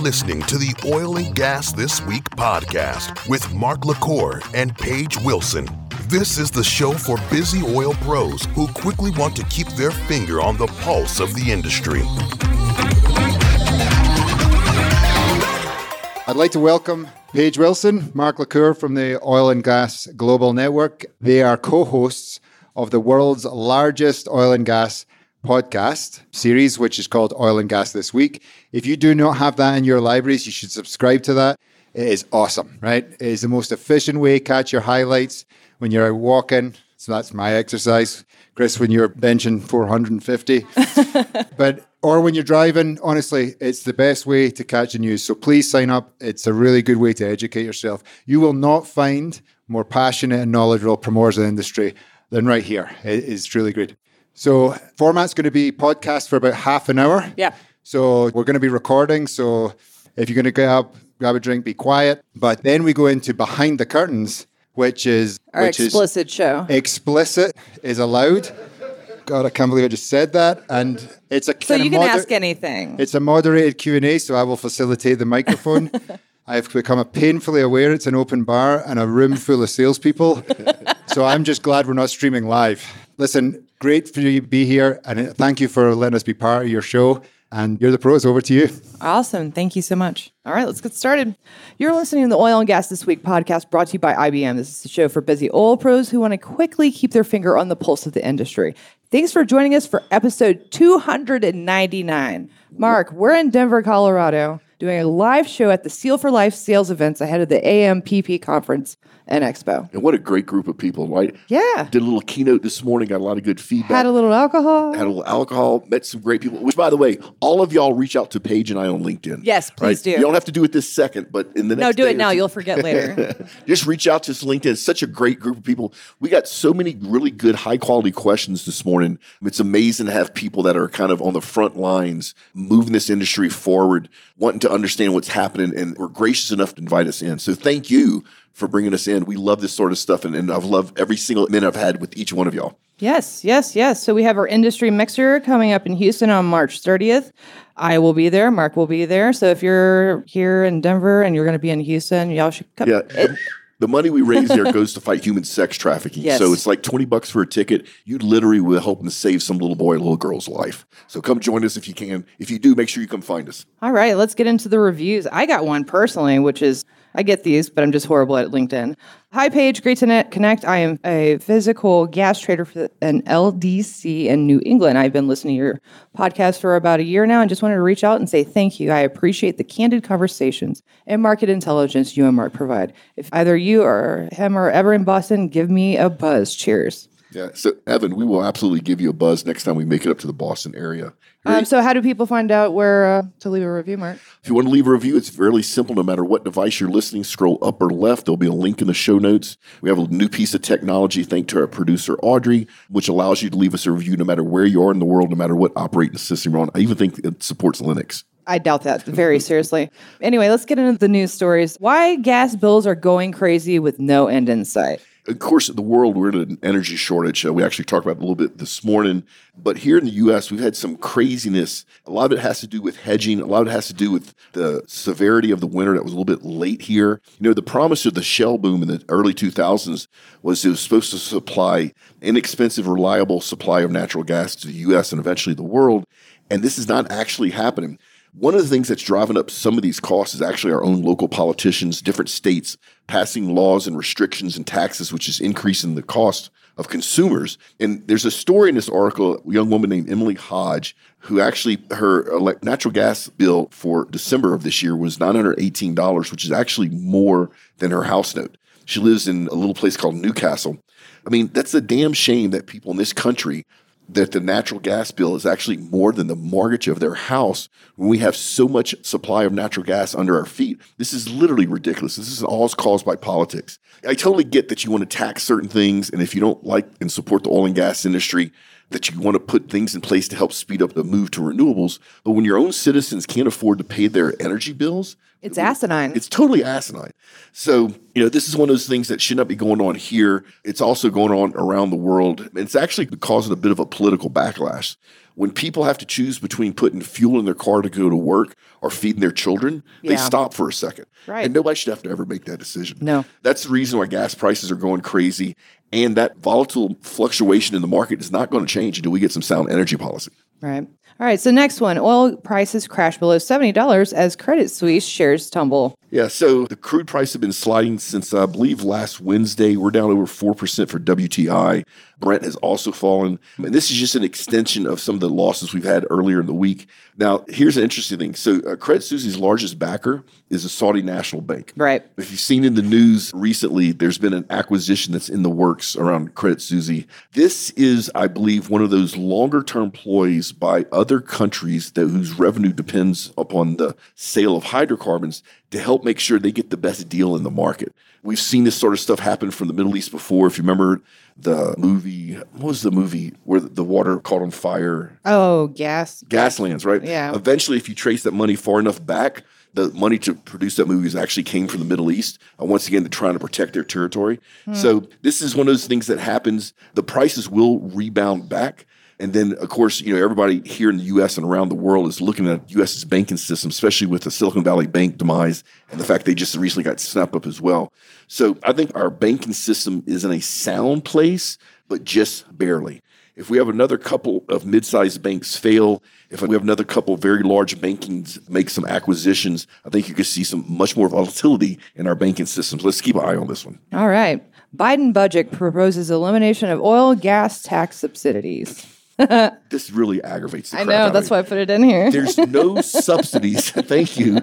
listening to the Oil and Gas This Week podcast with Mark LaCour and Paige Wilson. This is the show for busy oil pros who quickly want to keep their finger on the pulse of the industry. I'd like to welcome Paige Wilson, Mark LaCour from the Oil and Gas Global Network. They are co hosts of the world's largest oil and gas podcast series, which is called Oil and Gas This Week. If you do not have that in your libraries, you should subscribe to that. It is awesome, right? It is the most efficient way to catch your highlights when you're out walking. So that's my exercise. Chris, when you're benching 450. but or when you're driving, honestly, it's the best way to catch the news. So please sign up. It's a really good way to educate yourself. You will not find more passionate and knowledgeable promoters in the industry than right here. It is truly great. So format's going to be podcast for about half an hour. Yeah. So we're going to be recording. So if you're going to up, grab a drink, be quiet. But then we go into behind the curtains, which is Our which explicit is show. explicit is allowed. God, I can't believe I just said that. And it's a So you can moder- ask anything. It's a moderated Q and A, so I will facilitate the microphone. I've become painfully aware it's an open bar and a room full of salespeople. so I'm just glad we're not streaming live. Listen, great for you to be here, and thank you for letting us be part of your show. And you're the pros. Over to you. Awesome. Thank you so much. All right, let's get started. You're listening to the Oil and Gas This Week podcast brought to you by IBM. This is the show for busy oil pros who want to quickly keep their finger on the pulse of the industry. Thanks for joining us for episode 299. Mark, we're in Denver, Colorado, doing a live show at the Seal for Life sales events ahead of the AMPP conference and expo. And what a great group of people, right? Yeah. Did a little keynote this morning, got a lot of good feedback. Had a little alcohol. Had a little alcohol, met some great people. Which, by the way, all of y'all reach out to Paige and I on LinkedIn. Yes, please right? do. You don't have to do it this second, but in the next no, do it now. two- You'll forget later. just reach out to us LinkedIn. It's such a great group of people. We got so many really good, high quality questions this morning. It's amazing to have people that are kind of on the front lines, moving this industry forward, wanting to understand what's happening, and were gracious enough to invite us in. So thank you for bringing us in. We love this sort of stuff, and, and I've loved every single minute I've had with each one of y'all. Yes, yes, yes. So we have our industry mixer coming up in Houston on March 30th. I will be there. Mark will be there. So if you're here in Denver and you're going to be in Houston, y'all should come. Yeah. the- the money we raise there goes to fight human sex trafficking. Yes. So it's like 20 bucks for a ticket. You literally will help to save some little boy little girl's life. So come join us if you can. If you do, make sure you come find us. All right, let's get into the reviews. I got one personally, which is I get these, but I'm just horrible at LinkedIn. Hi, Paige. Great to connect. I am a physical gas trader for an LDC in New England. I've been listening to your podcast for about a year now and just wanted to reach out and say thank you. I appreciate the candid conversations and market intelligence you and Mark provide. If either you or him are ever in Boston, give me a buzz. Cheers. Yeah. So, Evan, we will absolutely give you a buzz next time we make it up to the Boston area. Um, so, how do people find out where uh, to leave a review, Mark? If you want to leave a review, it's fairly simple. No matter what device you're listening, scroll up or left. There'll be a link in the show notes. We have a new piece of technology, thanks to our producer, Audrey, which allows you to leave us a review no matter where you are in the world, no matter what operating system you're on. I even think it supports Linux. I doubt that very seriously. Anyway, let's get into the news stories. Why gas bills are going crazy with no end in sight. Of course, the world, we're in an energy shortage. Uh, we actually talked about a little bit this morning. But here in the U.S., we've had some craziness. A lot of it has to do with hedging. A lot of it has to do with the severity of the winter that was a little bit late here. You know, the promise of the shale boom in the early 2000s was it was supposed to supply inexpensive, reliable supply of natural gas to the U.S. and eventually the world. And this is not actually happening. One of the things that's driving up some of these costs is actually our own local politicians, different states passing laws and restrictions and taxes, which is increasing the cost of consumers. And there's a story in this article, a young woman named Emily Hodge, who actually her natural gas bill for December of this year was $918, which is actually more than her house note. She lives in a little place called Newcastle. I mean, that's a damn shame that people in this country that the natural gas bill is actually more than the mortgage of their house when we have so much supply of natural gas under our feet. This is literally ridiculous. This is all caused by politics. I totally get that you want to tax certain things, and if you don't like and support the oil and gas industry, that you want to put things in place to help speed up the move to renewables. But when your own citizens can't afford to pay their energy bills, It's asinine. it's totally asinine. So, you know, this is one of those things that should not be going on here. It's also going on around the world. It's actually causing a bit of a political backlash. When people have to choose between putting fuel in their car to go to work or feeding their children, they stop for a second. Right. And nobody should have to ever make that decision. No. That's the reason why gas prices are going crazy. And that volatile fluctuation in the market is not going to change until we get some sound energy policy. Right. All right. So next one, oil prices crash below seventy dollars as Credit Suisse shares tumble. Yeah, so the crude price have been sliding since I believe last Wednesday. We're down over 4% for WTI. Brent has also fallen. And this is just an extension of some of the losses we've had earlier in the week. Now, here's an interesting thing. So, uh, Credit Suisse's largest backer is the Saudi National Bank. Right. If you've seen in the news recently, there's been an acquisition that's in the works around Credit Suisse. This is, I believe, one of those longer term ploys by other countries that whose revenue depends upon the sale of hydrocarbons to help make sure they get the best deal in the market. We've seen this sort of stuff happen from the Middle East before. If you remember the movie, what was the movie where the water caught on fire? Oh, gas. Gaslands, right? Yeah. Eventually, if you trace that money far enough back, the money to produce that movie actually came from the Middle East. Uh, once again, they're trying to protect their territory. So this is one of those things that happens. The prices will rebound back. And then, of course, you know, everybody here in the U.S. and around the world is looking at the U.S.'s banking system, especially with the Silicon Valley Bank demise and the fact they just recently got snapped up as well. So I think our banking system is in a sound place, but just barely. If we have another couple of mid-sized banks fail, if we have another couple of very large bankings make some acquisitions, I think you could see some much more volatility in our banking systems. Let's keep an eye on this one. All right. Biden budget proposes elimination of oil gas tax subsidies. This really aggravates the I know. That's me. why I put it in here. There's no subsidies. Thank you.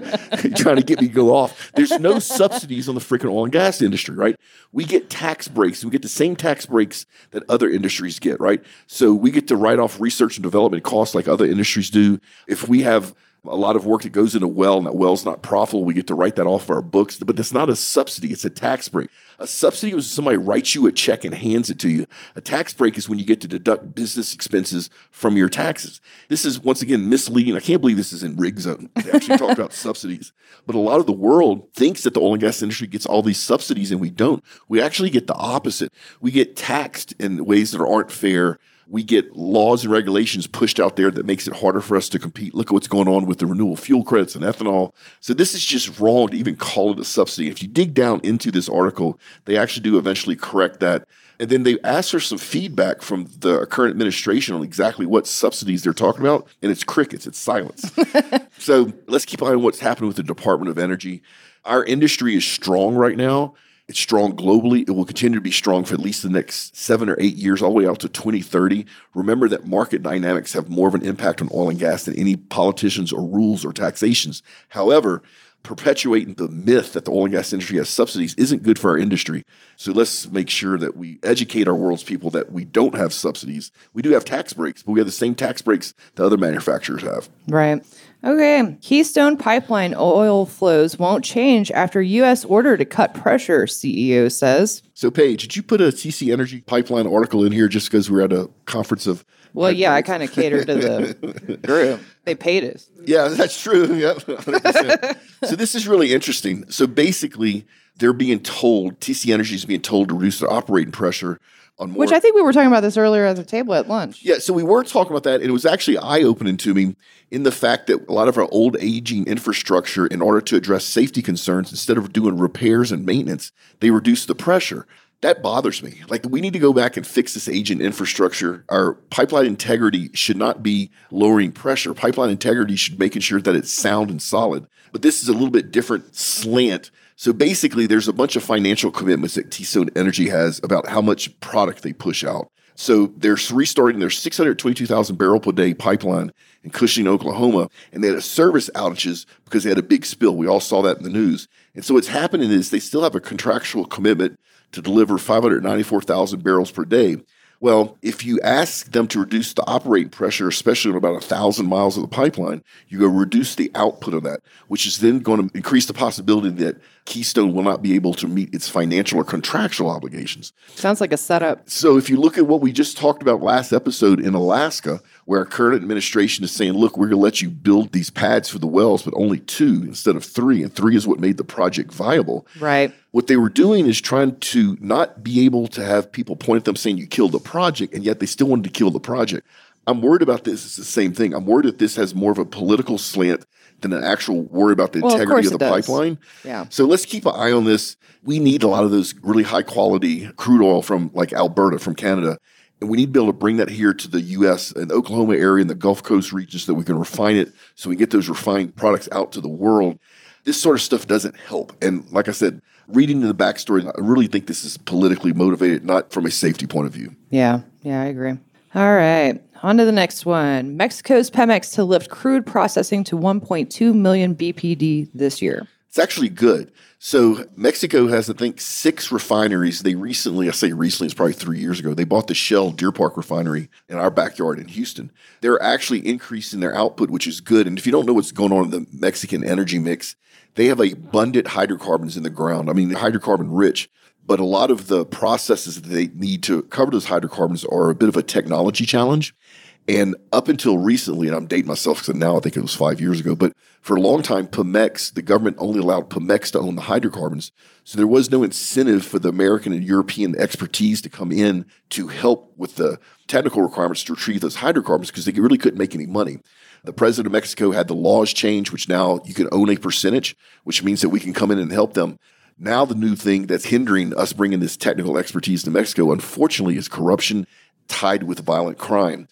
trying to get me to go off. There's no subsidies on the freaking oil and gas industry, right? We get tax breaks. We get the same tax breaks that other industries get, right? So we get to write off research and development costs like other industries do. If we have a lot of work that goes in a well and that well's not profitable, we get to write that off of our books. But that's not a subsidy, it's a tax break. A subsidy is somebody writes you a check and hands it to you. A tax break is when you get to deduct business expenses from your taxes. This is once again misleading. I can't believe this is in Rigzone. They actually talk about subsidies. But a lot of the world thinks that the oil and gas industry gets all these subsidies and we don't. We actually get the opposite. We get taxed in ways that aren't fair we get laws and regulations pushed out there that makes it harder for us to compete. Look at what's going on with the renewable fuel credits and ethanol. So this is just wrong to even call it a subsidy. If you dig down into this article, they actually do eventually correct that. And then they ask for some feedback from the current administration on exactly what subsidies they're talking about. And it's crickets, it's silence. so let's keep an eye on what's happening with the Department of Energy. Our industry is strong right now. It's strong globally. It will continue to be strong for at least the next seven or eight years, all the way out to 2030. Remember that market dynamics have more of an impact on oil and gas than any politicians or rules or taxations. However, perpetuating the myth that the oil and gas industry has subsidies isn't good for our industry. So let's make sure that we educate our world's people that we don't have subsidies. We do have tax breaks, but we have the same tax breaks that other manufacturers have. Right. Okay. Keystone Pipeline oil flows won't change after U.S. order to cut pressure, CEO says. So, Paige, did you put a TC Energy pipeline article in here just because we're at a conference of? Well, yeah, I kind of catered to the group. They paid us. Yeah, that's true. Yep. so this is really interesting. So basically, they're being told TC Energy is being told to reduce their operating pressure on more. Which I think we were talking about this earlier at the table at lunch. Yeah, so we were talking about that, and it was actually eye opening to me in the fact that a lot of our old aging infrastructure, in order to address safety concerns, instead of doing repairs and maintenance, they reduce the pressure. That bothers me. Like, we need to go back and fix this aging infrastructure. Our pipeline integrity should not be lowering pressure. Pipeline integrity should making sure that it's sound and solid. But this is a little bit different slant. So basically, there's a bunch of financial commitments that Keystone Energy has about how much product they push out. So they're restarting their 622,000 barrel per day pipeline in Cushing, Oklahoma, and they had a service outages because they had a big spill. We all saw that in the news. And so what's happening is they still have a contractual commitment to deliver 594,000 barrels per day. Well, if you ask them to reduce the operating pressure, especially on about a thousand miles of the pipeline, you go reduce the output of that, which is then going to increase the possibility that Keystone will not be able to meet its financial or contractual obligations. Sounds like a setup. So if you look at what we just talked about last episode in Alaska, where our current administration is saying, look, we're going to let you build these pads for the wells, but only two instead of three, and three is what made the project viable. Right. What they were doing is trying to not be able to have people point at them saying you killed the project, and yet they still wanted to kill the project. I'm worried about this. It's the same thing. I'm worried that this has more of a political slant than an actual worry about the Well, of integrity course of the pipeline. Yeah. So let's keep an eye on this. We need a lot of those really high quality crude oil from like Alberta, from Canada. And we need to be able to bring that here to the U.S. and Oklahoma area and the Gulf Coast region so that we can refine it so we get those refined products out to the world. This sort of stuff doesn't help. And like I said, reading the backstory, I really think this is politically motivated, not from a safety point of view. Yeah. Yeah, I agree. All right. On to the next one. Mexico's Pemex to lift crude processing to 1.2 million BPD this year. It's actually good. So Mexico has, I think, six refineries. They recently, I say recently, it's probably three years ago, they bought the Shell Deer Park refinery in our backyard in Houston. They're actually increasing their output, which is good. And if you don't know what's going on in the Mexican energy mix, they have abundant hydrocarbons in the ground. I mean, they're hydrocarbon rich. But a lot of the processes that they need to cover those hydrocarbons are a bit of a technology challenge. And up until recently, and I'm dating myself because now I think it was five years ago, but for a long time, Pemex, the government only allowed Pemex to own the hydrocarbons. So there was no incentive for the American and European expertise to come in to help with the technical requirements to retrieve those hydrocarbons because they really couldn't make any money. The president of Mexico had the laws change, which now you can own a percentage, which means that we can come in and help them. Now, the new thing that's hindering us bringing this technical expertise to Mexico, unfortunately, is corruption tied with violent crime.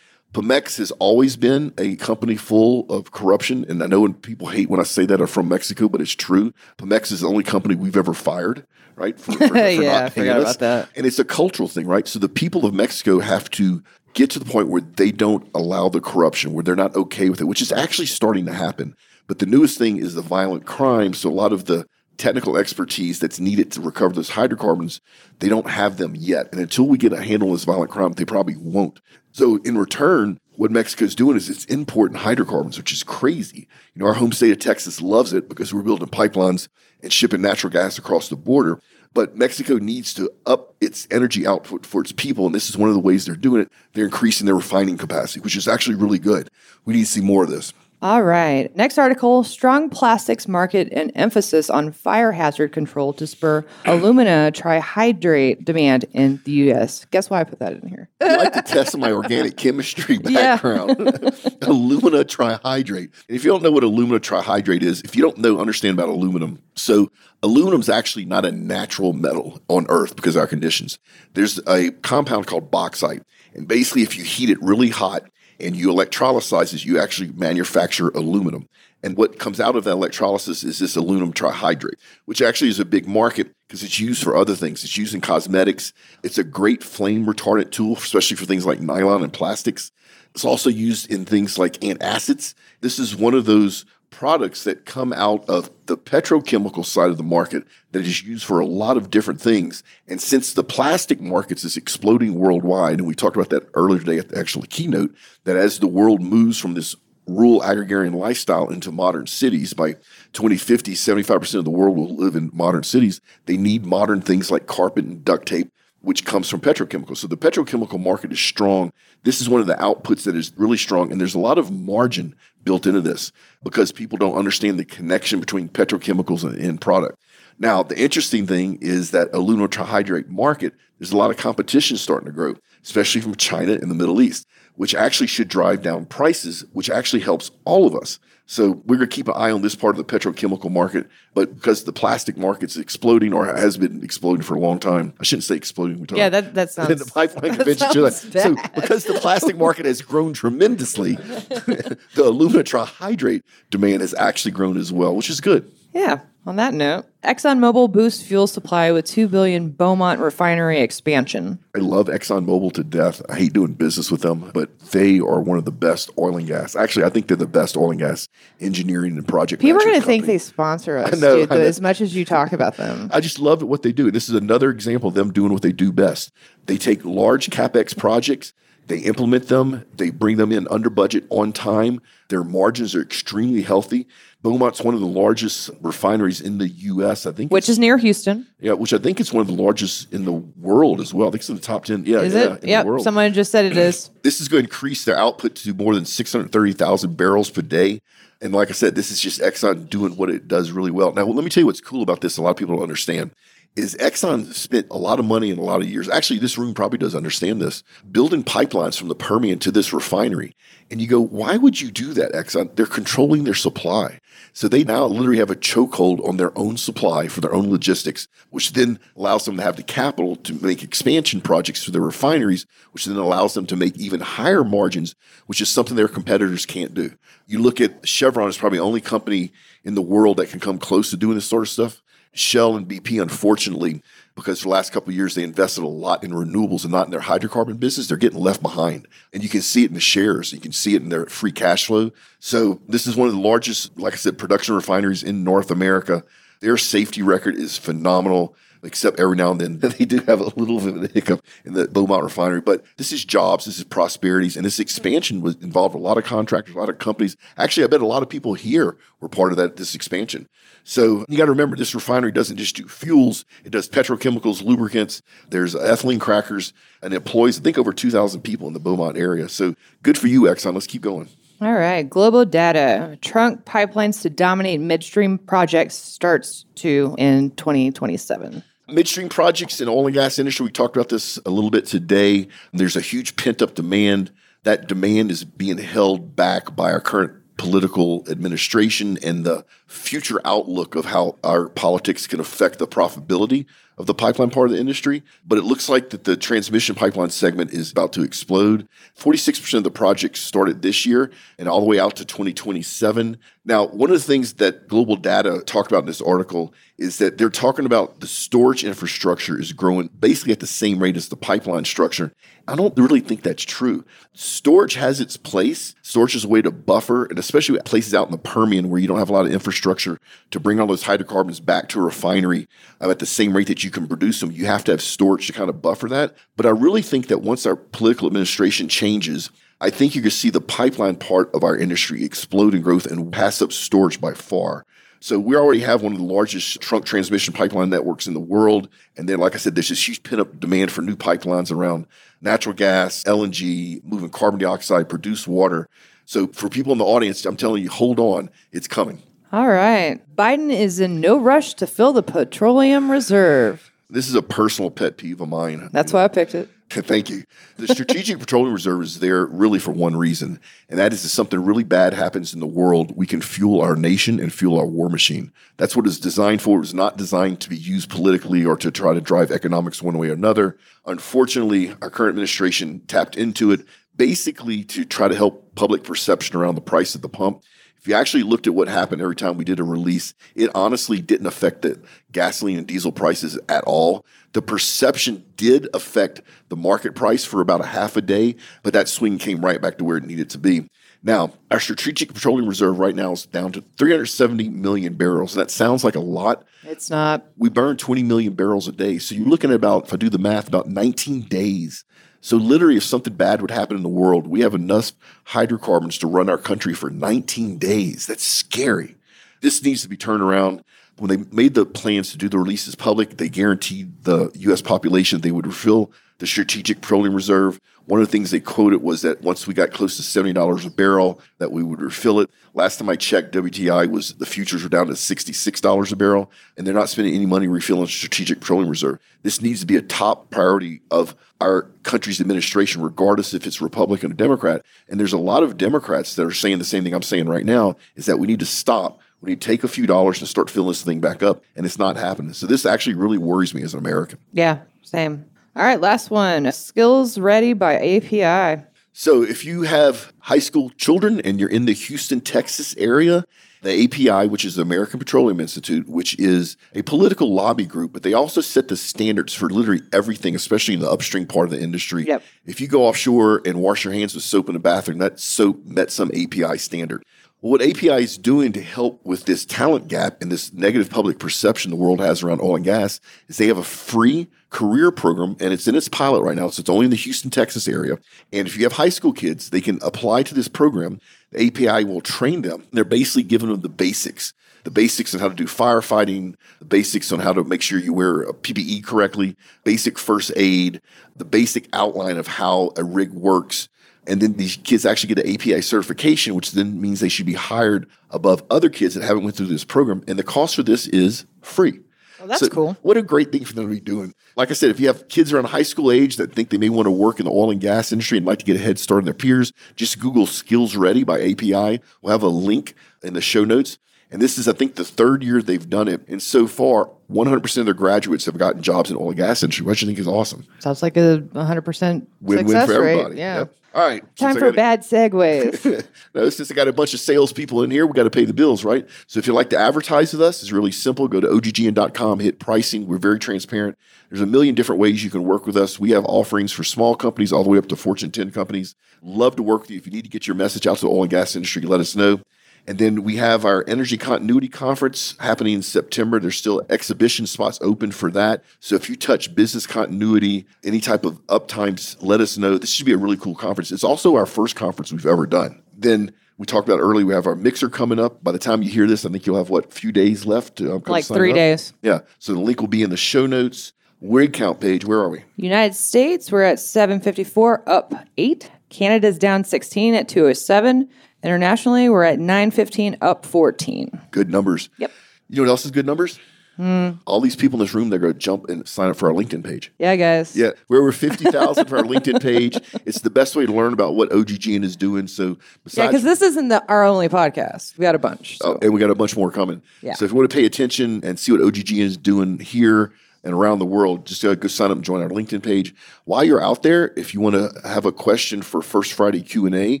Pemex has always been a company full of corruption. And I know when people hate when I say that are from Mexico, but it's true. Pemex is the only company we've ever fired, right? For, for- for Yeah, not paying forgot us. about that. And it's a cultural thing, right? So the people of Mexico have to get to the point where they don't allow the corruption, where they're not okay with it, which is actually starting to happen. But the newest thing is the violent crime. So a lot of the technical expertise that's needed to recover those hydrocarbons, they don't have them yet. And until we get a handle on this violent crime, they probably won't. So in return, what Mexico's doing is it's importing hydrocarbons, which is crazy. You know, our home state of Texas loves it because we're building pipelines and shipping natural gas across the border. But Mexico needs to up its energy output for its people. And this is one of the ways they're doing it. They're increasing their refining capacity, which is actually really good. We need to see more of this. All right. Next article Strong plastics market and emphasis on fire hazard control to spur alumina trihydrate demand in the U.S. Guess why I put that in here? I like to test my organic chemistry background. alumina trihydrate. And if you don't know what alumina trihydrate is, if you don't know, understand about aluminum. So aluminum is actually not a natural metal on Earth because of our conditions. There's a compound called bauxite. And basically, if you heat it really hot and you electrolyze it, you actually manufacture aluminum. And what comes out of that electrolysis is this aluminum trihydrate, which actually is a big market because it's used for other things. It's used in cosmetics. It's a great flame retardant tool, especially for things like nylon and plastics. It's also used in things like antacids. This is one of those products that come out of the petrochemical side of the market that is used for a lot of different things. And since the plastic markets is exploding worldwide, and we talked about that earlier today at the actual keynote, that as the world moves from this rural agrarian lifestyle into modern cities by 2050 75% of the world will live in modern cities they need modern things like carpet and duct tape which comes from petrochemicals so the petrochemical market is strong. This is one of the outputs that is really strong and there's a lot of margin built into this because people don't understand the connection between petrochemicals and end product. Now the interesting thing is that aluminum trihydrate market there's a lot of competition starting to grow especially from china and the middle east which actually should drive down prices, which actually helps all of us. So we're going to keep an eye on this part of the petrochemical market, but because the plastic market's exploding or has been exploding for a long time, I shouldn't say exploding. Yeah, that, that sounds. the pipeline convention. So because the plastic market has grown tremendously, the alumina trihydrate demand has actually grown as well, which is good. Yeah. On that note, ExxonMobil boosts fuel supply with 2 billion Beaumont refinery expansion. I love ExxonMobil to death. I hate doing business with them, but they are one of the best oil and gas. Actually, I think they're the best oil and gas engineering and project. People are going to think they sponsor us, know, dude, as much as you talk about them. I just love what they do. This is another example of them doing what they do best. They take large capex projects, they implement them, they bring them in under budget on time. Their margins are extremely healthy. Beaumont's one of the largest refineries in the U.S. I think, Which is near Houston, yeah, which I think it's one of the largest in the world as well. I think it's in the top ten. Yeah, is yeah, it? Yep. Someone just said it is. This is going to increase their output to more than 630,000 barrels per day. And like I said, this is just Exxon doing what it does really well. Now, let me tell you what's cool about this. A lot of people don't understand is Exxon spent a lot of money in a lot of years. Actually, this room probably does understand this, building pipelines from the Permian to this refinery. And you go, why would you do that, Exxon? They're controlling their supply. So they now literally have a chokehold on their own supply for their own logistics, which then allows them to have the capital to make expansion projects for their refineries, which then allows them to make even higher margins, which is something their competitors can't do. You look at Chevron is probably the only company in the world that can come close to doing this sort of stuff. Shell and BP, unfortunately, because the last couple years they invested a lot in renewables and not in their hydrocarbon business, they're getting left behind. And you can see it in the shares, you can see it in their free cash flow. So this is one of the largest, like I said, production refineries in North America. Their safety record is phenomenal, except every now and then they do have a little bit of a hiccup in the Beaumont refinery. But this is jobs, this is prosperities, and this expansion was involved a lot of contractors, a lot of companies. Actually, I bet a lot of people here were part of that this expansion. So you got to remember, this refinery doesn't just do fuels; it does petrochemicals, lubricants. There's ethylene crackers, and it employs I think over 2,000 people in the Beaumont area. So good for you, Exxon. Let's keep going. All right. Global data. Trunk pipelines to dominate midstream projects starts to in 2027. Midstream projects in oil and gas industry, we talked about this a little bit today. There's a huge pent up demand. That demand is being held back by our current political administration and the future outlook of how our politics can affect the profitability of the pipeline part of the industry. But it looks like that the transmission pipeline segment is about to explode. 46% of the projects started this year and all the way out to 2027. Now, one of the things that Global Data talked about in this article is that they're talking about the storage infrastructure is growing basically at the same rate as the pipeline structure. I don't really think that's true. Storage has its place. Storage is a way to buffer, and especially places out in the Permian where you don't have a lot of infrastructure to bring all those hydrocarbons back to a refinery uh, at the same rate that you can produce them. You have to have storage to kind of buffer that. But I really think that once our political administration changes, I think going to see the pipeline part of our industry explode in growth and pass up storage by far. So we already have one of the largest trunk transmission pipeline networks in the world. And then, like I said, there's this huge pent up demand for new pipelines around natural gas, LNG, moving carbon dioxide, produced water. So for people in the audience, I'm telling you, hold on, it's coming. All right. Biden is in no rush to fill the petroleum reserve. This is a personal pet peeve of mine. That's why I picked it. Thank you. The Strategic Petroleum Reserve is there really for one reason, and that is if something really bad happens in the world, we can fuel our nation and fuel our war machine. That's what it's designed for. It was not designed to be used politically or to try to drive economics one way or another. Unfortunately, our current administration tapped into it basically to try to help public perception around the price at the pump. If you actually looked at what happened every time we did a release, it honestly didn't affect the gasoline and diesel prices at all. The perception did affect the market price for about a half a day, but that swing came right back to where it needed to be. Now, our strategic petroleum reserve right now is down to 370 million barrels. That sounds like a lot. It's not. We burn 20 million barrels a day. So you're looking at about, if I do the math, about 19 days. So literally, if something bad would happen in the world, we have enough hydrocarbons to run our country for 19 days. That's scary. This needs to be turned around. When they made the plans to do the releases public, they guaranteed the U.S. population they would refill the strategic petroleum reserve. One of the things they quoted was that once we got close to $70 a barrel, that we would refill it. Last time I checked, WTI was the futures were down to $66 a barrel, and they're not spending any money refilling strategic petroleum reserve. This needs to be a top priority of our country's administration, regardless if it's Republican or Democrat. And there's a lot of Democrats that are saying the same thing I'm saying right now is that we need to stop. We need to take a few dollars and start filling this thing back up, and it's not happening. So this actually really worries me as an American. Yeah, same. All right, last one. Skills Ready by API. So if you have high school children and you're in the Houston, Texas area, the API, which is the American Petroleum Institute, which is a political lobby group, but they also set the standards for literally everything, especially in the upstream part of the industry. Yep. If you go offshore and wash your hands with soap in the bathroom, that soap met some API standard. What API is doing to help with this talent gap and this negative public perception the world has around oil and gas is they have a free career program and it's in its pilot right now. So it's only in the Houston, Texas area. And if you have high school kids, they can apply to this program. The API will train them. They're basically giving them the basics the basics on how to do firefighting, the basics on how to make sure you wear a PPE correctly, basic first aid, the basic outline of how a rig works. And then these kids actually get an API certification, which then means they should be hired above other kids that haven't went through this program. And the cost for this is free. Well, that's cool. What a great thing for them to be doing. Like I said, if you have kids around high school age that think they may want to work in the oil and gas industry and like to get a head start on their peers, just Google Skills Ready by API. We'll have a link in the show notes. And this is, I think, the third year they've done it. And so far, 100% of their graduates have gotten jobs in oil and gas industry, which I think is awesome. Sounds like a 100% Win-win success for everybody. rate. Yeah. Yep. All right. Time for got- bad segues. now, since I got a bunch of salespeople in here, we got to pay the bills, right? So if you'd like to advertise with us, it's really simple. Go to oggn.com, hit pricing. We're very transparent. There's a million different ways you can work with us. We have offerings for small companies all the way up to Fortune 10 companies. Love to work with you. If you need to get your message out to the oil and gas industry, let us know. And then we have our Energy Continuity Conference happening in September. There's still exhibition spots open for that. So if you touch business continuity, any type of uptimes, let us know. This should be a really cool conference. It's also our first conference we've ever done. Then we talked about earlier, we have our mixer coming up. By the time you hear this, I think you'll have what, a few days left to um, like three up? days. Yeah. So the link will be in the show notes. Word count page, where are we? United States, we're at 754, up 8. Canada's down 16 at 207. Internationally, we're at 915, up 14. Good numbers. Yep. You know what else is good numbers? Hmm. All these people in this room, they're going to jump and sign up for our LinkedIn page. Yeah, guys. Yeah, we're over 50,000 for our LinkedIn page. It's the best way to learn about what OGGN is doing. So, Yeah, because this isn't the, our only podcast. We got a bunch. Oh, so. Oh, and we got a bunch more coming. Yeah. So, if you want to pay attention and see what OGGN is doing here and around the world, just uh, go sign up and join our LinkedIn page. While you're out there, if you want to have a question for First Friday Q&A,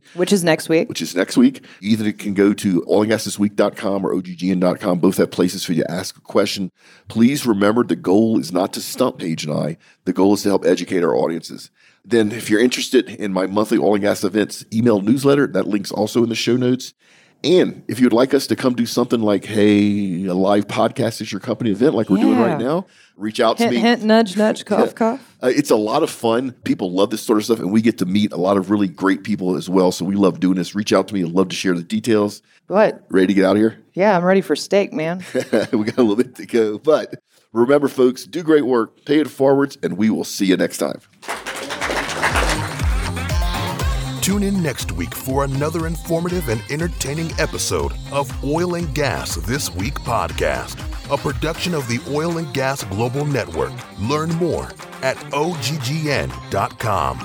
Which is next week. which is next week. Either you either can go to oilandgasthisweek.com or oggn.com. Both have places for you to ask a question. Please remember the goal is not to stump Paige and I. The goal is to help educate our audiences. Then, if you're interested in my monthly oil and gas events email newsletter, that link's also in the show notes. And if you'd like us to come do something like, hey, a live podcast at your company event like we're doing right now, reach out to me. hint, nudge, nudge, cough, cough. Uh, it's a lot of fun. People love this sort of stuff, and we get to meet a lot of really great people as well. So we love doing this. Reach out to me. I'd love to share the details. What? Ready to get out of here? Yeah, I'm ready for steak, man. we got a little bit to go. But remember, folks, do great work, pay it forwards, and we will see you next time. Tune in next week for another informative and entertaining episode of Oil and Gas This Week podcast, a production of the Oil and Gas Global Network. Learn more at oggn.com.